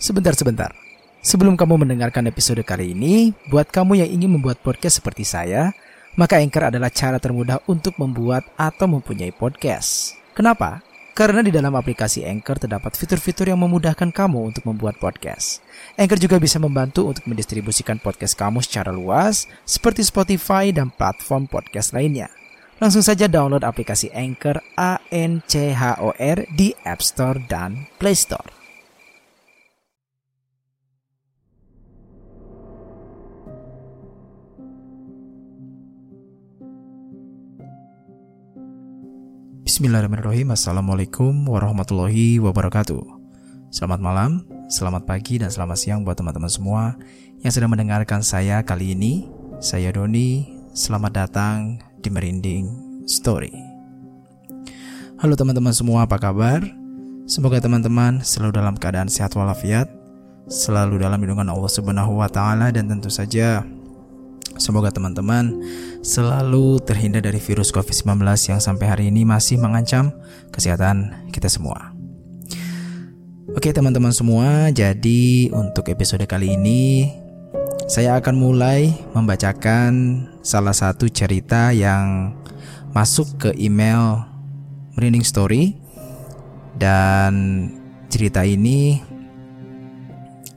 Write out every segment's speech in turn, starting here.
Sebentar-sebentar. Sebelum kamu mendengarkan episode kali ini, buat kamu yang ingin membuat podcast seperti saya, maka Anchor adalah cara termudah untuk membuat atau mempunyai podcast. Kenapa? Karena di dalam aplikasi Anchor terdapat fitur-fitur yang memudahkan kamu untuk membuat podcast. Anchor juga bisa membantu untuk mendistribusikan podcast kamu secara luas, seperti Spotify dan platform podcast lainnya. Langsung saja download aplikasi Anchor A N C H O R di App Store dan Play Store. Bismillahirrahmanirrahim. Assalamualaikum warahmatullahi wabarakatuh. Selamat malam, selamat pagi, dan selamat siang buat teman-teman semua Yang sedang mendengarkan saya kali ini. Saya Doni, selamat datang di Merinding Story. Halo teman-teman semua, apa kabar? Semoga teman-teman selalu dalam keadaan sehat walafiat Selalu dalam lindungan Allah Subhanahu wa Ta'ala Dan tentu saja Semoga teman-teman selalu terhindar dari virus COVID-19 yang sampai hari ini masih mengancam kesehatan kita semua. Oke teman-teman semua, jadi untuk episode kali ini saya akan mulai membacakan salah satu cerita yang masuk ke email Merinding Story dan cerita ini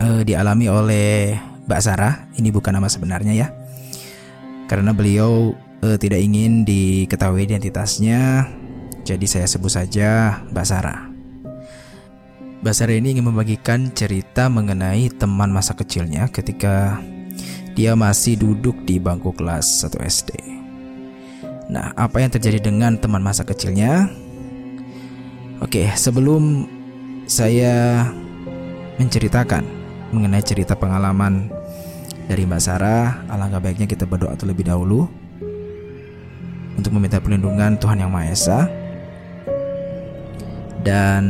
uh, dialami oleh Mbak Sarah. Ini bukan nama sebenarnya ya karena beliau uh, tidak ingin diketahui identitasnya, jadi saya sebut saja Mbak Sarah. Mbak Sarah ini ingin membagikan cerita mengenai teman masa kecilnya ketika dia masih duduk di bangku kelas 1 SD. Nah, apa yang terjadi dengan teman masa kecilnya? Oke, sebelum saya menceritakan mengenai cerita pengalaman dari Mbak Sarah, alangkah baiknya kita berdoa terlebih dahulu untuk meminta perlindungan Tuhan Yang Maha Esa. Dan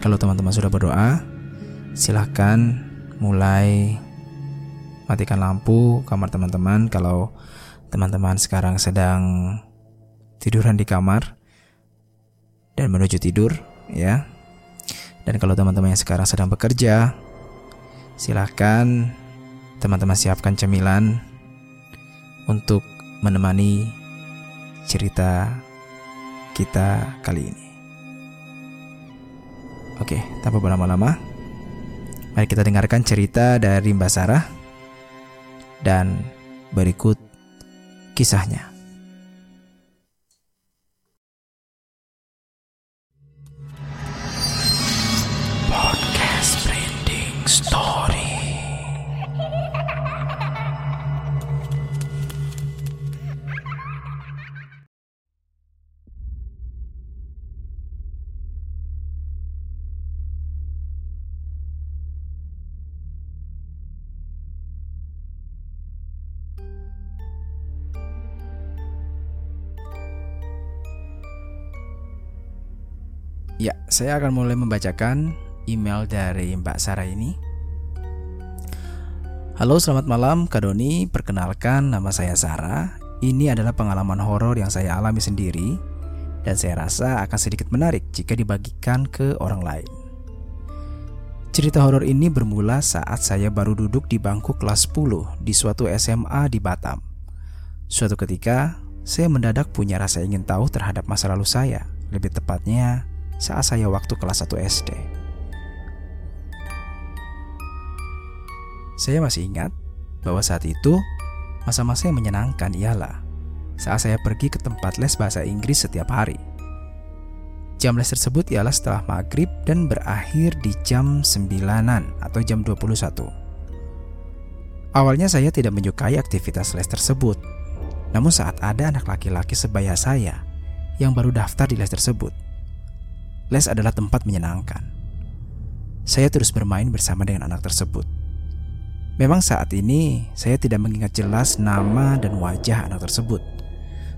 kalau teman-teman sudah berdoa, silahkan mulai matikan lampu kamar teman-teman. Kalau teman-teman sekarang sedang tiduran di kamar dan menuju tidur, ya. Dan kalau teman-teman yang sekarang sedang bekerja, silahkan teman-teman siapkan cemilan untuk menemani cerita kita kali ini. Oke, tanpa berlama-lama, mari kita dengarkan cerita dari Mbak Sarah dan berikut kisahnya. Ya, saya akan mulai membacakan email dari Mbak Sarah ini. Halo, selamat malam Kak Doni. Perkenalkan, nama saya Sarah. Ini adalah pengalaman horor yang saya alami sendiri dan saya rasa akan sedikit menarik jika dibagikan ke orang lain. Cerita horor ini bermula saat saya baru duduk di bangku kelas 10 di suatu SMA di Batam. Suatu ketika, saya mendadak punya rasa ingin tahu terhadap masa lalu saya, lebih tepatnya saat saya waktu kelas 1 SD. Saya masih ingat bahwa saat itu masa-masa yang menyenangkan ialah saat saya pergi ke tempat les bahasa Inggris setiap hari. Jam les tersebut ialah setelah maghrib dan berakhir di jam 9-an atau jam 21. Awalnya saya tidak menyukai aktivitas les tersebut. Namun saat ada anak laki-laki sebaya saya yang baru daftar di les tersebut, les adalah tempat menyenangkan. Saya terus bermain bersama dengan anak tersebut. Memang saat ini saya tidak mengingat jelas nama dan wajah anak tersebut,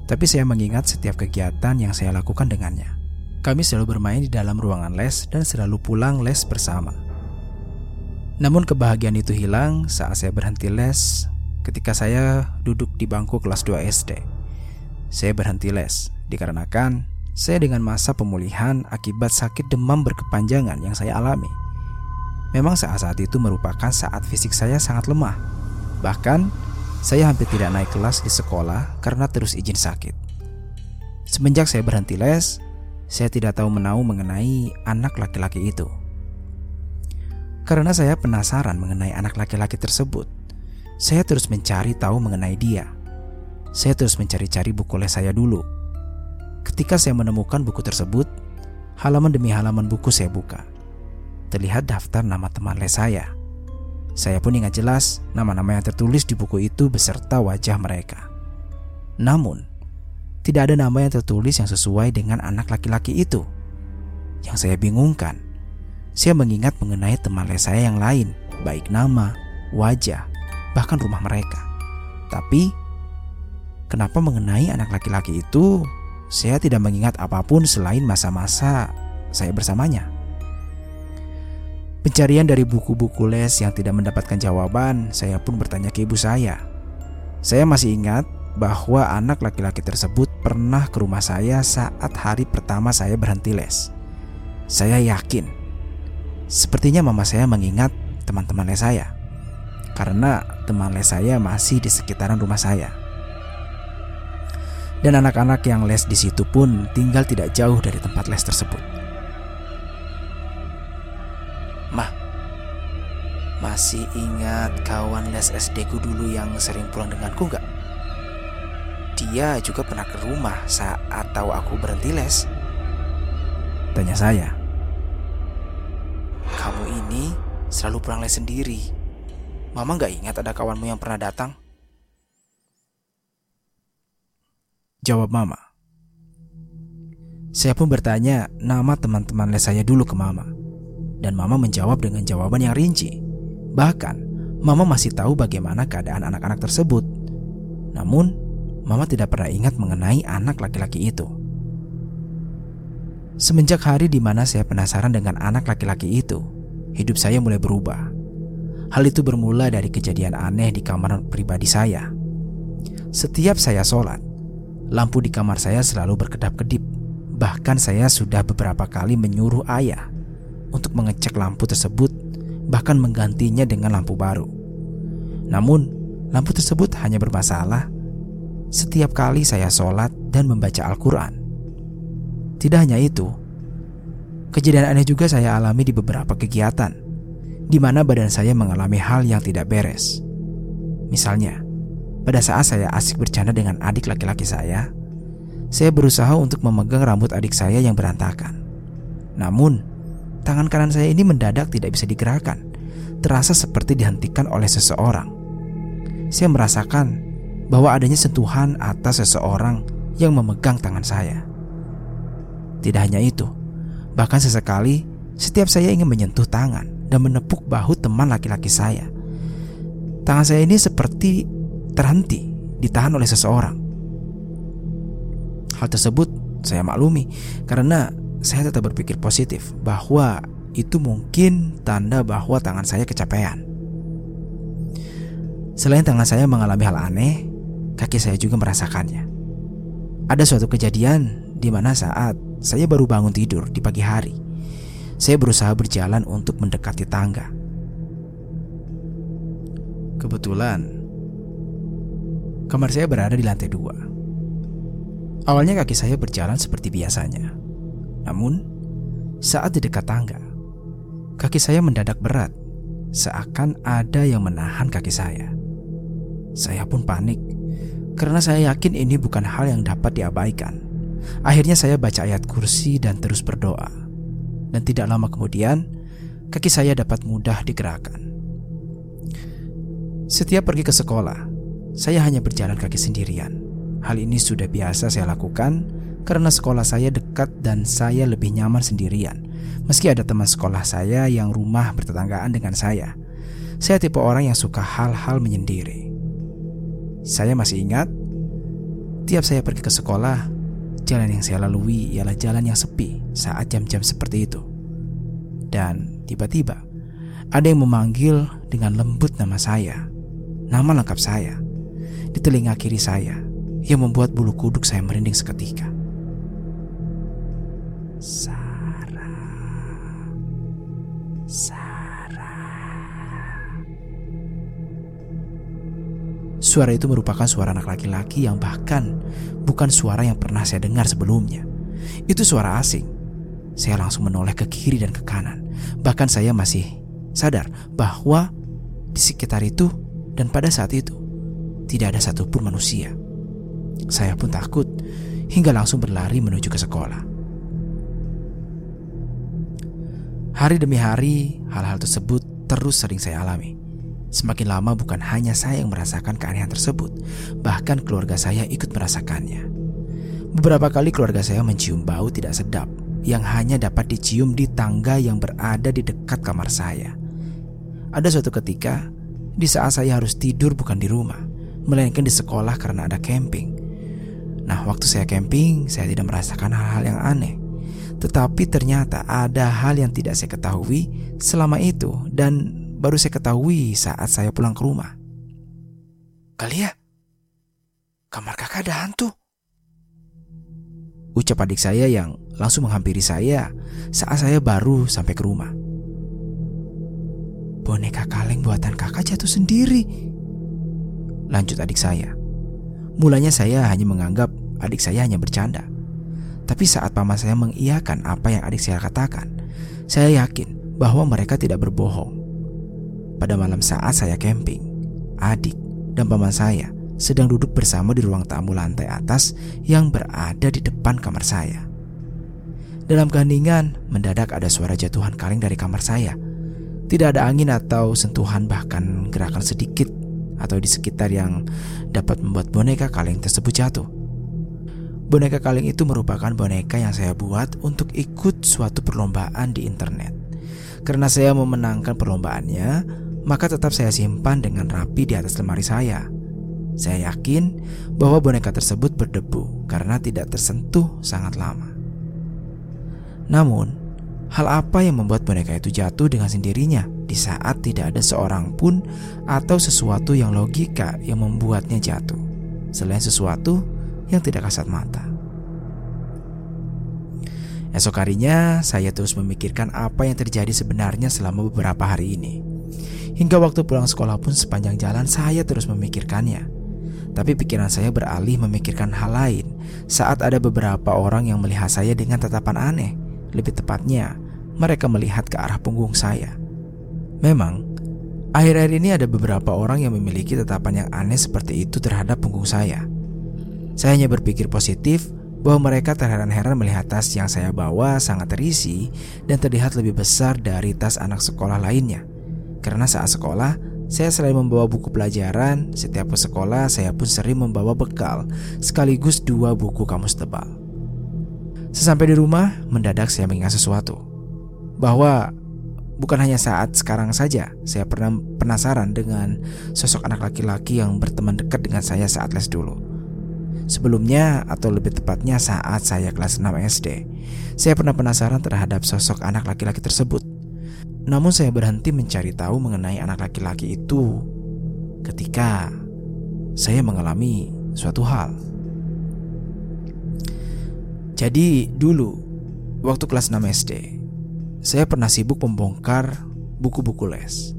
tapi saya mengingat setiap kegiatan yang saya lakukan dengannya. Kami selalu bermain di dalam ruangan les dan selalu pulang les bersama. Namun kebahagiaan itu hilang saat saya berhenti les ketika saya duduk di bangku kelas 2 SD. Saya berhenti les dikarenakan saya dengan masa pemulihan akibat sakit demam berkepanjangan yang saya alami. Memang saat-saat itu merupakan saat fisik saya sangat lemah. Bahkan, saya hampir tidak naik kelas di sekolah karena terus izin sakit. Semenjak saya berhenti les, saya tidak tahu menau mengenai anak laki-laki itu. Karena saya penasaran mengenai anak laki-laki tersebut, saya terus mencari tahu mengenai dia. Saya terus mencari-cari buku les saya dulu. Ketika saya menemukan buku tersebut, halaman demi halaman buku saya buka terlihat daftar nama teman les saya. Saya pun ingat jelas nama-nama yang tertulis di buku itu beserta wajah mereka. Namun, tidak ada nama yang tertulis yang sesuai dengan anak laki-laki itu. Yang saya bingungkan, saya mengingat mengenai teman les saya yang lain, baik nama, wajah, bahkan rumah mereka. Tapi, kenapa mengenai anak laki-laki itu, saya tidak mengingat apa pun selain masa-masa saya bersamanya. Pencarian dari buku-buku les yang tidak mendapatkan jawaban, saya pun bertanya ke ibu saya. Saya masih ingat bahwa anak laki-laki tersebut pernah ke rumah saya saat hari pertama saya berhenti les. Saya yakin, sepertinya mama saya mengingat teman-teman les saya, karena teman les saya masih di sekitaran rumah saya. Dan anak-anak yang les di situ pun tinggal tidak jauh dari tempat les tersebut. Masih ingat kawan les SD ku dulu yang sering pulang denganku gak? Dia juga pernah ke rumah saat tahu aku berhenti les. Tanya saya. Kamu ini selalu pulang les sendiri. Mama gak ingat ada kawanmu yang pernah datang? Jawab mama. Saya pun bertanya nama teman-teman les saya dulu ke mama. Dan mama menjawab dengan jawaban yang rinci. Bahkan, Mama masih tahu bagaimana keadaan anak-anak tersebut. Namun, Mama tidak pernah ingat mengenai anak laki-laki itu. Semenjak hari di mana saya penasaran dengan anak laki-laki itu, hidup saya mulai berubah. Hal itu bermula dari kejadian aneh di kamar pribadi saya. Setiap saya sholat, lampu di kamar saya selalu berkedap-kedip. Bahkan saya sudah beberapa kali menyuruh ayah untuk mengecek lampu tersebut bahkan menggantinya dengan lampu baru. Namun, lampu tersebut hanya bermasalah setiap kali saya sholat dan membaca Al-Quran. Tidak hanya itu, kejadian aneh juga saya alami di beberapa kegiatan, di mana badan saya mengalami hal yang tidak beres. Misalnya, pada saat saya asik bercanda dengan adik laki-laki saya, saya berusaha untuk memegang rambut adik saya yang berantakan. Namun, Tangan kanan saya ini mendadak tidak bisa digerakkan, terasa seperti dihentikan oleh seseorang. Saya merasakan bahwa adanya sentuhan atas seseorang yang memegang tangan saya. Tidak hanya itu, bahkan sesekali setiap saya ingin menyentuh tangan dan menepuk bahu teman laki-laki saya. Tangan saya ini seperti terhenti, ditahan oleh seseorang. Hal tersebut saya maklumi karena saya tetap berpikir positif bahwa itu mungkin tanda bahwa tangan saya kecapean. Selain tangan saya mengalami hal aneh, kaki saya juga merasakannya. Ada suatu kejadian di mana saat saya baru bangun tidur di pagi hari, saya berusaha berjalan untuk mendekati tangga. Kebetulan, kamar saya berada di lantai dua. Awalnya kaki saya berjalan seperti biasanya, namun, saat di dekat tangga, kaki saya mendadak berat, seakan ada yang menahan kaki saya. Saya pun panik karena saya yakin ini bukan hal yang dapat diabaikan. Akhirnya saya baca ayat kursi dan terus berdoa. Dan tidak lama kemudian, kaki saya dapat mudah digerakkan. Setiap pergi ke sekolah, saya hanya berjalan kaki sendirian. Hal ini sudah biasa saya lakukan karena sekolah saya dekat dan saya lebih nyaman sendirian. Meski ada teman sekolah saya yang rumah bertetanggaan dengan saya. Saya tipe orang yang suka hal-hal menyendiri. Saya masih ingat, tiap saya pergi ke sekolah, jalan yang saya lalui ialah jalan yang sepi saat jam-jam seperti itu. Dan tiba-tiba, ada yang memanggil dengan lembut nama saya, nama lengkap saya, di telinga kiri saya yang membuat bulu kuduk saya merinding seketika. Sarah. Suara itu merupakan suara anak laki-laki yang bahkan bukan suara yang pernah saya dengar sebelumnya. Itu suara asing. Saya langsung menoleh ke kiri dan ke kanan. Bahkan saya masih sadar bahwa di sekitar itu dan pada saat itu tidak ada satupun manusia. Saya pun takut hingga langsung berlari menuju ke sekolah. Hari demi hari, hal-hal tersebut terus sering saya alami. Semakin lama bukan hanya saya yang merasakan keanehan tersebut, bahkan keluarga saya ikut merasakannya. Beberapa kali keluarga saya mencium bau tidak sedap yang hanya dapat dicium di tangga yang berada di dekat kamar saya. Ada suatu ketika, di saat saya harus tidur bukan di rumah, melainkan di sekolah karena ada camping. Nah, waktu saya camping, saya tidak merasakan hal-hal yang aneh. Tetapi ternyata ada hal yang tidak saya ketahui selama itu dan baru saya ketahui saat saya pulang ke rumah. Kalia, kamar kakak ada hantu. Ucap adik saya yang langsung menghampiri saya saat saya baru sampai ke rumah. Boneka kaleng buatan kakak jatuh sendiri. Lanjut adik saya. Mulanya saya hanya menganggap adik saya hanya bercanda. Tapi saat paman saya mengiyakan apa yang adik saya katakan, saya yakin bahwa mereka tidak berbohong. Pada malam saat saya camping, adik dan paman saya sedang duduk bersama di ruang tamu lantai atas yang berada di depan kamar saya. Dalam keheningan, mendadak ada suara jatuhan kaleng dari kamar saya. Tidak ada angin atau sentuhan bahkan gerakan sedikit atau di sekitar yang dapat membuat boneka kaleng tersebut jatuh. Boneka kaleng itu merupakan boneka yang saya buat untuk ikut suatu perlombaan di internet. Karena saya memenangkan perlombaannya, maka tetap saya simpan dengan rapi di atas lemari saya. Saya yakin bahwa boneka tersebut berdebu karena tidak tersentuh sangat lama. Namun, hal apa yang membuat boneka itu jatuh dengan sendirinya di saat tidak ada seorang pun atau sesuatu yang logika yang membuatnya jatuh, selain sesuatu yang tidak kasat mata? Esok harinya, saya terus memikirkan apa yang terjadi sebenarnya selama beberapa hari ini. Hingga waktu pulang sekolah pun sepanjang jalan saya terus memikirkannya. Tapi pikiran saya beralih memikirkan hal lain saat ada beberapa orang yang melihat saya dengan tatapan aneh. Lebih tepatnya, mereka melihat ke arah punggung saya. Memang, akhir-akhir ini ada beberapa orang yang memiliki tatapan yang aneh seperti itu terhadap punggung saya. Saya hanya berpikir positif bahwa mereka terheran-heran melihat tas yang saya bawa sangat terisi dan terlihat lebih besar dari tas anak sekolah lainnya. Karena saat sekolah, saya selain membawa buku pelajaran, setiap ke sekolah saya pun sering membawa bekal, sekaligus dua buku kamus tebal. Sesampai di rumah, mendadak saya mengingat sesuatu. Bahwa bukan hanya saat sekarang saja, saya pernah penasaran dengan sosok anak laki-laki yang berteman dekat dengan saya saat les dulu. Sebelumnya, atau lebih tepatnya saat saya kelas 6 SD, saya pernah penasaran terhadap sosok anak laki-laki tersebut. Namun saya berhenti mencari tahu mengenai anak laki-laki itu ketika saya mengalami suatu hal. Jadi dulu waktu kelas 6 SD, saya pernah sibuk membongkar buku-buku les.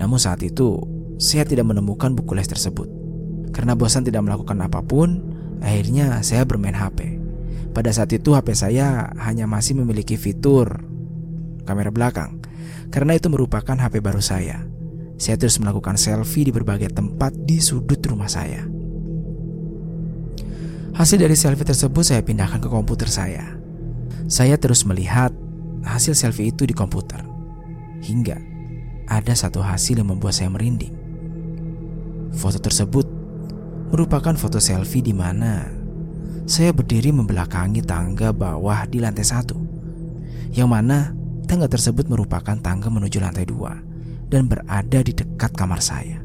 Namun saat itu saya tidak menemukan buku les tersebut. Karena bosan tidak melakukan apa pun, akhirnya saya bermain HP. Pada saat itu HP saya hanya masih memiliki fitur kamera belakang karena itu merupakan HP baru saya. Saya terus melakukan selfie di berbagai tempat di sudut rumah saya. Hasil dari selfie tersebut saya pindahkan ke komputer saya. Saya terus melihat hasil selfie itu di komputer. Hingga ada satu hasil yang membuat saya merinding. Foto tersebut merupakan foto selfie di mana saya berdiri membelakangi tangga bawah di lantai satu. Yang mana Tangga tersebut merupakan tangga menuju lantai dua dan berada di dekat kamar saya.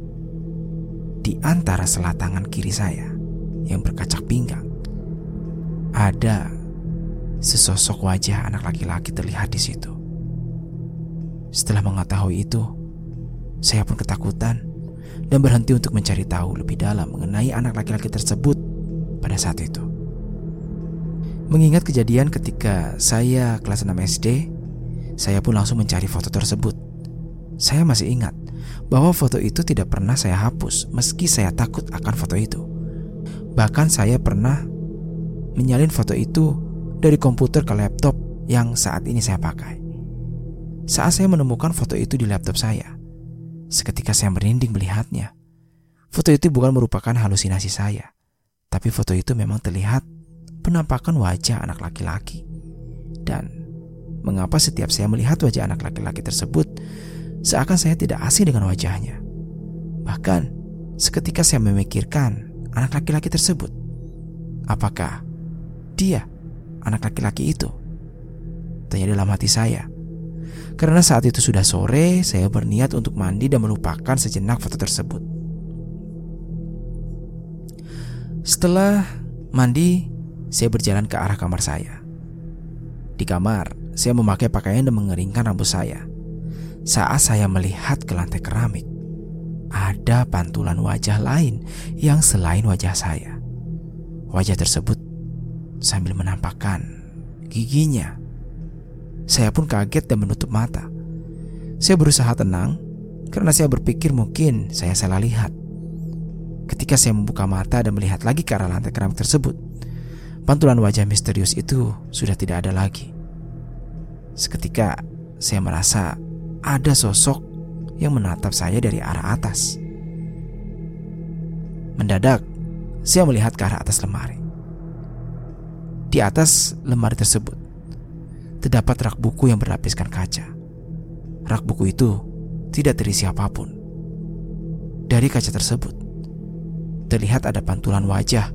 Di antara selatangan kiri saya yang berkacak pinggang, ada sesosok wajah anak laki-laki terlihat di situ. Setelah mengetahui itu, saya pun ketakutan dan berhenti untuk mencari tahu lebih dalam mengenai anak laki-laki tersebut pada saat itu. Mengingat kejadian ketika saya kelas 6 SD, saya pun langsung mencari foto tersebut. saya masih ingat bahwa foto itu tidak pernah saya hapus meski saya takut akan foto itu. Bahkan saya pernah menyalin foto itu dari komputer ke laptop yang saat ini saya pakai. Saat saya menemukan foto itu di laptop saya, seketika saya merinding melihatnya. Foto itu bukan merupakan halusinasi saya, tapi foto itu memang terlihat penampakan wajah anak laki-laki. Dan mengapa setiap saya melihat wajah anak laki-laki tersebut, seakan saya tidak asing dengan wajahnya. Bahkan seketika saya memikirkan anak laki-laki tersebut, apakah dia anak laki-laki itu? Tanya dalam hati saya. Karena saat itu sudah sore, saya berniat untuk mandi dan melupakan sejenak foto tersebut. Setelah mandi, saya berjalan ke arah kamar saya. Di kamar, saya memakai pakaian dan mengeringkan rambut saya. Saat saya melihat ke lantai keramik, ada pantulan wajah lain yang selain wajah saya. Wajah tersebut sambil menampakkan giginya. Saya pun kaget dan menutup mata. Saya berusaha tenang karena saya berpikir mungkin saya salah lihat. Ketika saya membuka mata dan melihat lagi ke arah lantai keramik tersebut, pantulan wajah misterius itu sudah tidak ada lagi. Seketika saya merasa ada sosok yang menatap saya dari arah atas. Mendadak, saya melihat ke arah atas lemari. Di atas lemari tersebut, terdapat rak buku yang berlapiskan kaca. Rak buku itu tidak terisi apa pun. Dari kaca tersebut, terlihat ada pantulan wajah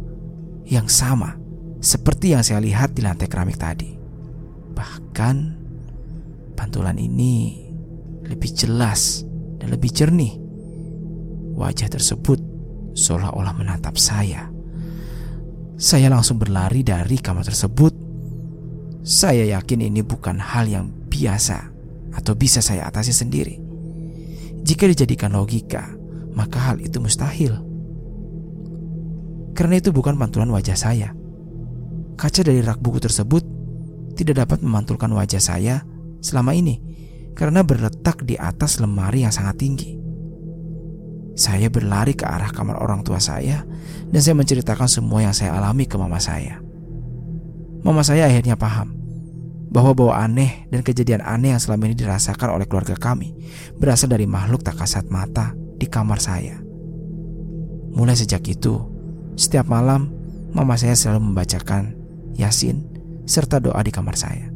yang sama seperti yang saya lihat di lantai keramik tadi. Bahkan, pantulan ini lebih jelas dan lebih jernih. Wajah tersebut seolah-olah menatap saya. Saya langsung berlari dari kamar tersebut. Saya yakin ini bukan hal yang biasa atau bisa saya atasi sendiri. Jika dijadikan logika, maka hal itu mustahil. Karena itu bukan pantulan wajah saya. Kaca dari rak buku tersebut tidak dapat memantulkan wajah saya selama ini karena berletak di atas lemari yang sangat tinggi. Saya berlari ke arah kamar orang tua saya dan saya menceritakan semua yang saya alami ke mama saya. Mama saya akhirnya paham bahwa bau aneh dan kejadian aneh yang selama ini dirasakan oleh keluarga kami berasal dari makhluk tak kasat mata di kamar saya. Mulai sejak itu, setiap malam mama saya selalu membacakan Yasin serta doa di kamar saya.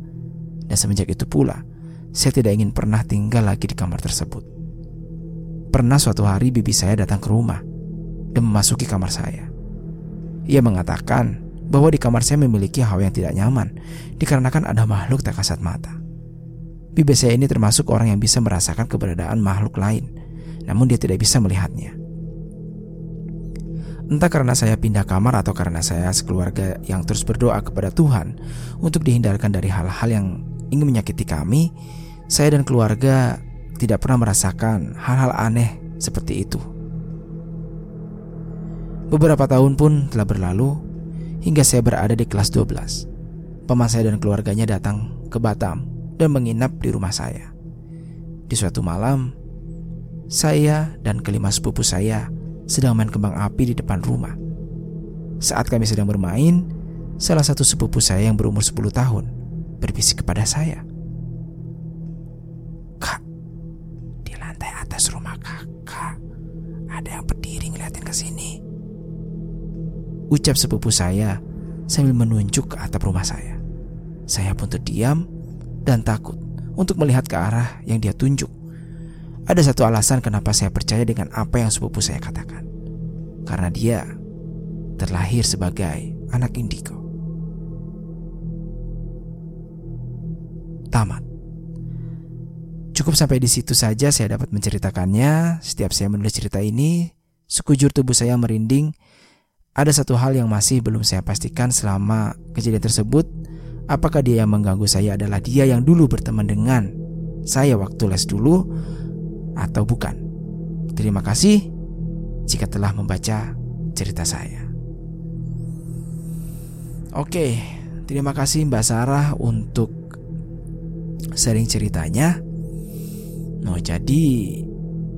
Dan semenjak itu pula, saya tidak ingin pernah tinggal lagi di kamar tersebut. Pernah suatu hari bibi saya datang ke rumah dan memasuki kamar saya. Ia mengatakan bahwa di kamar saya memiliki hawa yang tidak nyaman dikarenakan ada makhluk tak kasat mata. Bibi saya ini termasuk orang yang bisa merasakan keberadaan makhluk lain, namun dia tidak bisa melihatnya. Entah karena saya pindah kamar atau karena saya sekeluarga yang terus berdoa kepada Tuhan untuk dihindarkan dari hal-hal yang ingin menyakiti kami, saya dan keluarga tidak pernah merasakan hal-hal aneh seperti itu. Beberapa tahun pun telah berlalu hingga saya berada di kelas 12. Paman saya dan keluarganya datang ke Batam dan menginap di rumah saya. Di suatu malam, saya dan kelima sepupu saya sedang main kembang api di depan rumah. Saat kami sedang bermain, salah satu sepupu saya yang berumur 10 tahun berbisik kepada saya. Ada yang berdiri ngeliatin ke sini. Ucap sepupu saya sambil menunjuk ke atap rumah saya. Saya pun terdiam dan takut untuk melihat ke arah yang dia tunjuk. Ada satu alasan kenapa saya percaya dengan apa yang sepupu saya katakan. Karena dia terlahir sebagai anak indigo. tamat. Cukup sampai di situ saja saya dapat menceritakannya. Setiap saya menulis cerita ini, sekujur tubuh saya merinding. Ada satu hal yang masih belum saya pastikan selama kejadian tersebut. Apakah dia yang mengganggu saya adalah dia yang dulu berteman dengan saya waktu les dulu atau bukan? Terima kasih jika telah membaca cerita saya. Oke, terima kasih Mbak Sarah untuk sharing ceritanya. Nah, jadi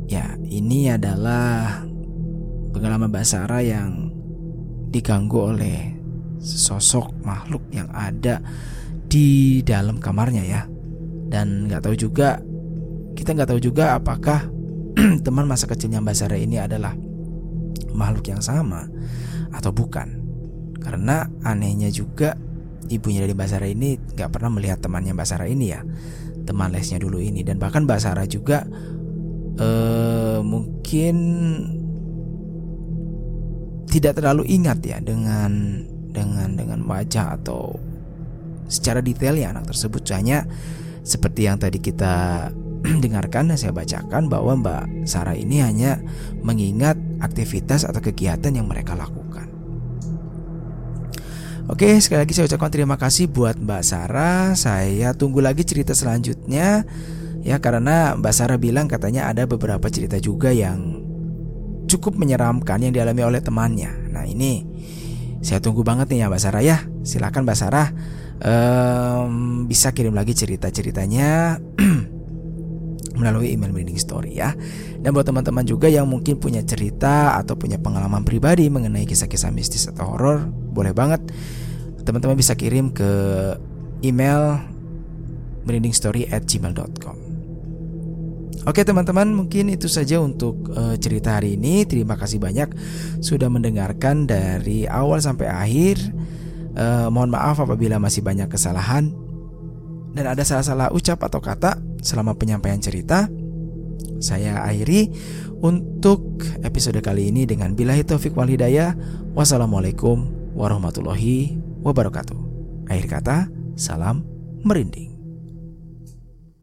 ya ini adalah pengalaman Mbak Sarah yang diganggu oleh sosok makhluk yang ada di dalam kamarnya ya. Dan nggak tahu juga kita nggak tahu juga apakah teman masa kecilnya Mbak Sarah ini adalah makhluk yang sama atau bukan. Karena anehnya juga ibunya dari Mbak Sarah ini nggak pernah melihat temannya Mbak Sarah ini ya, teman lesnya dulu ini dan bahkan Mbak Sarah juga uh, mungkin tidak terlalu ingat ya dengan dengan dengan wajah atau secara detailnya anak tersebut hanya seperti yang tadi kita dengarkan dan saya bacakan bahwa Mbak Sarah ini hanya mengingat aktivitas atau kegiatan yang mereka lakukan. Oke, sekali lagi saya ucapkan terima kasih buat Mbak Sarah. Saya tunggu lagi cerita selanjutnya ya karena Mbak Sarah bilang katanya ada beberapa cerita juga yang cukup menyeramkan yang dialami oleh temannya. Nah, ini saya tunggu banget nih ya Mbak Sarah ya. Silakan Mbak Sarah um, bisa kirim lagi cerita-ceritanya melalui email Merinding Story ya. Dan buat teman-teman juga yang mungkin punya cerita atau punya pengalaman pribadi mengenai kisah-kisah mistis atau horor, boleh banget teman-teman bisa kirim ke email merindingstory@gmail.com. Oke teman-teman, mungkin itu saja untuk uh, cerita hari ini. Terima kasih banyak sudah mendengarkan dari awal sampai akhir. Uh, mohon maaf apabila masih banyak kesalahan dan ada salah-salah ucap atau kata selama penyampaian cerita. Saya akhiri untuk episode kali ini dengan bilahi taufik wal hidayah. Wassalamualaikum warahmatullahi wabarakatuh. Akhir kata, salam merinding.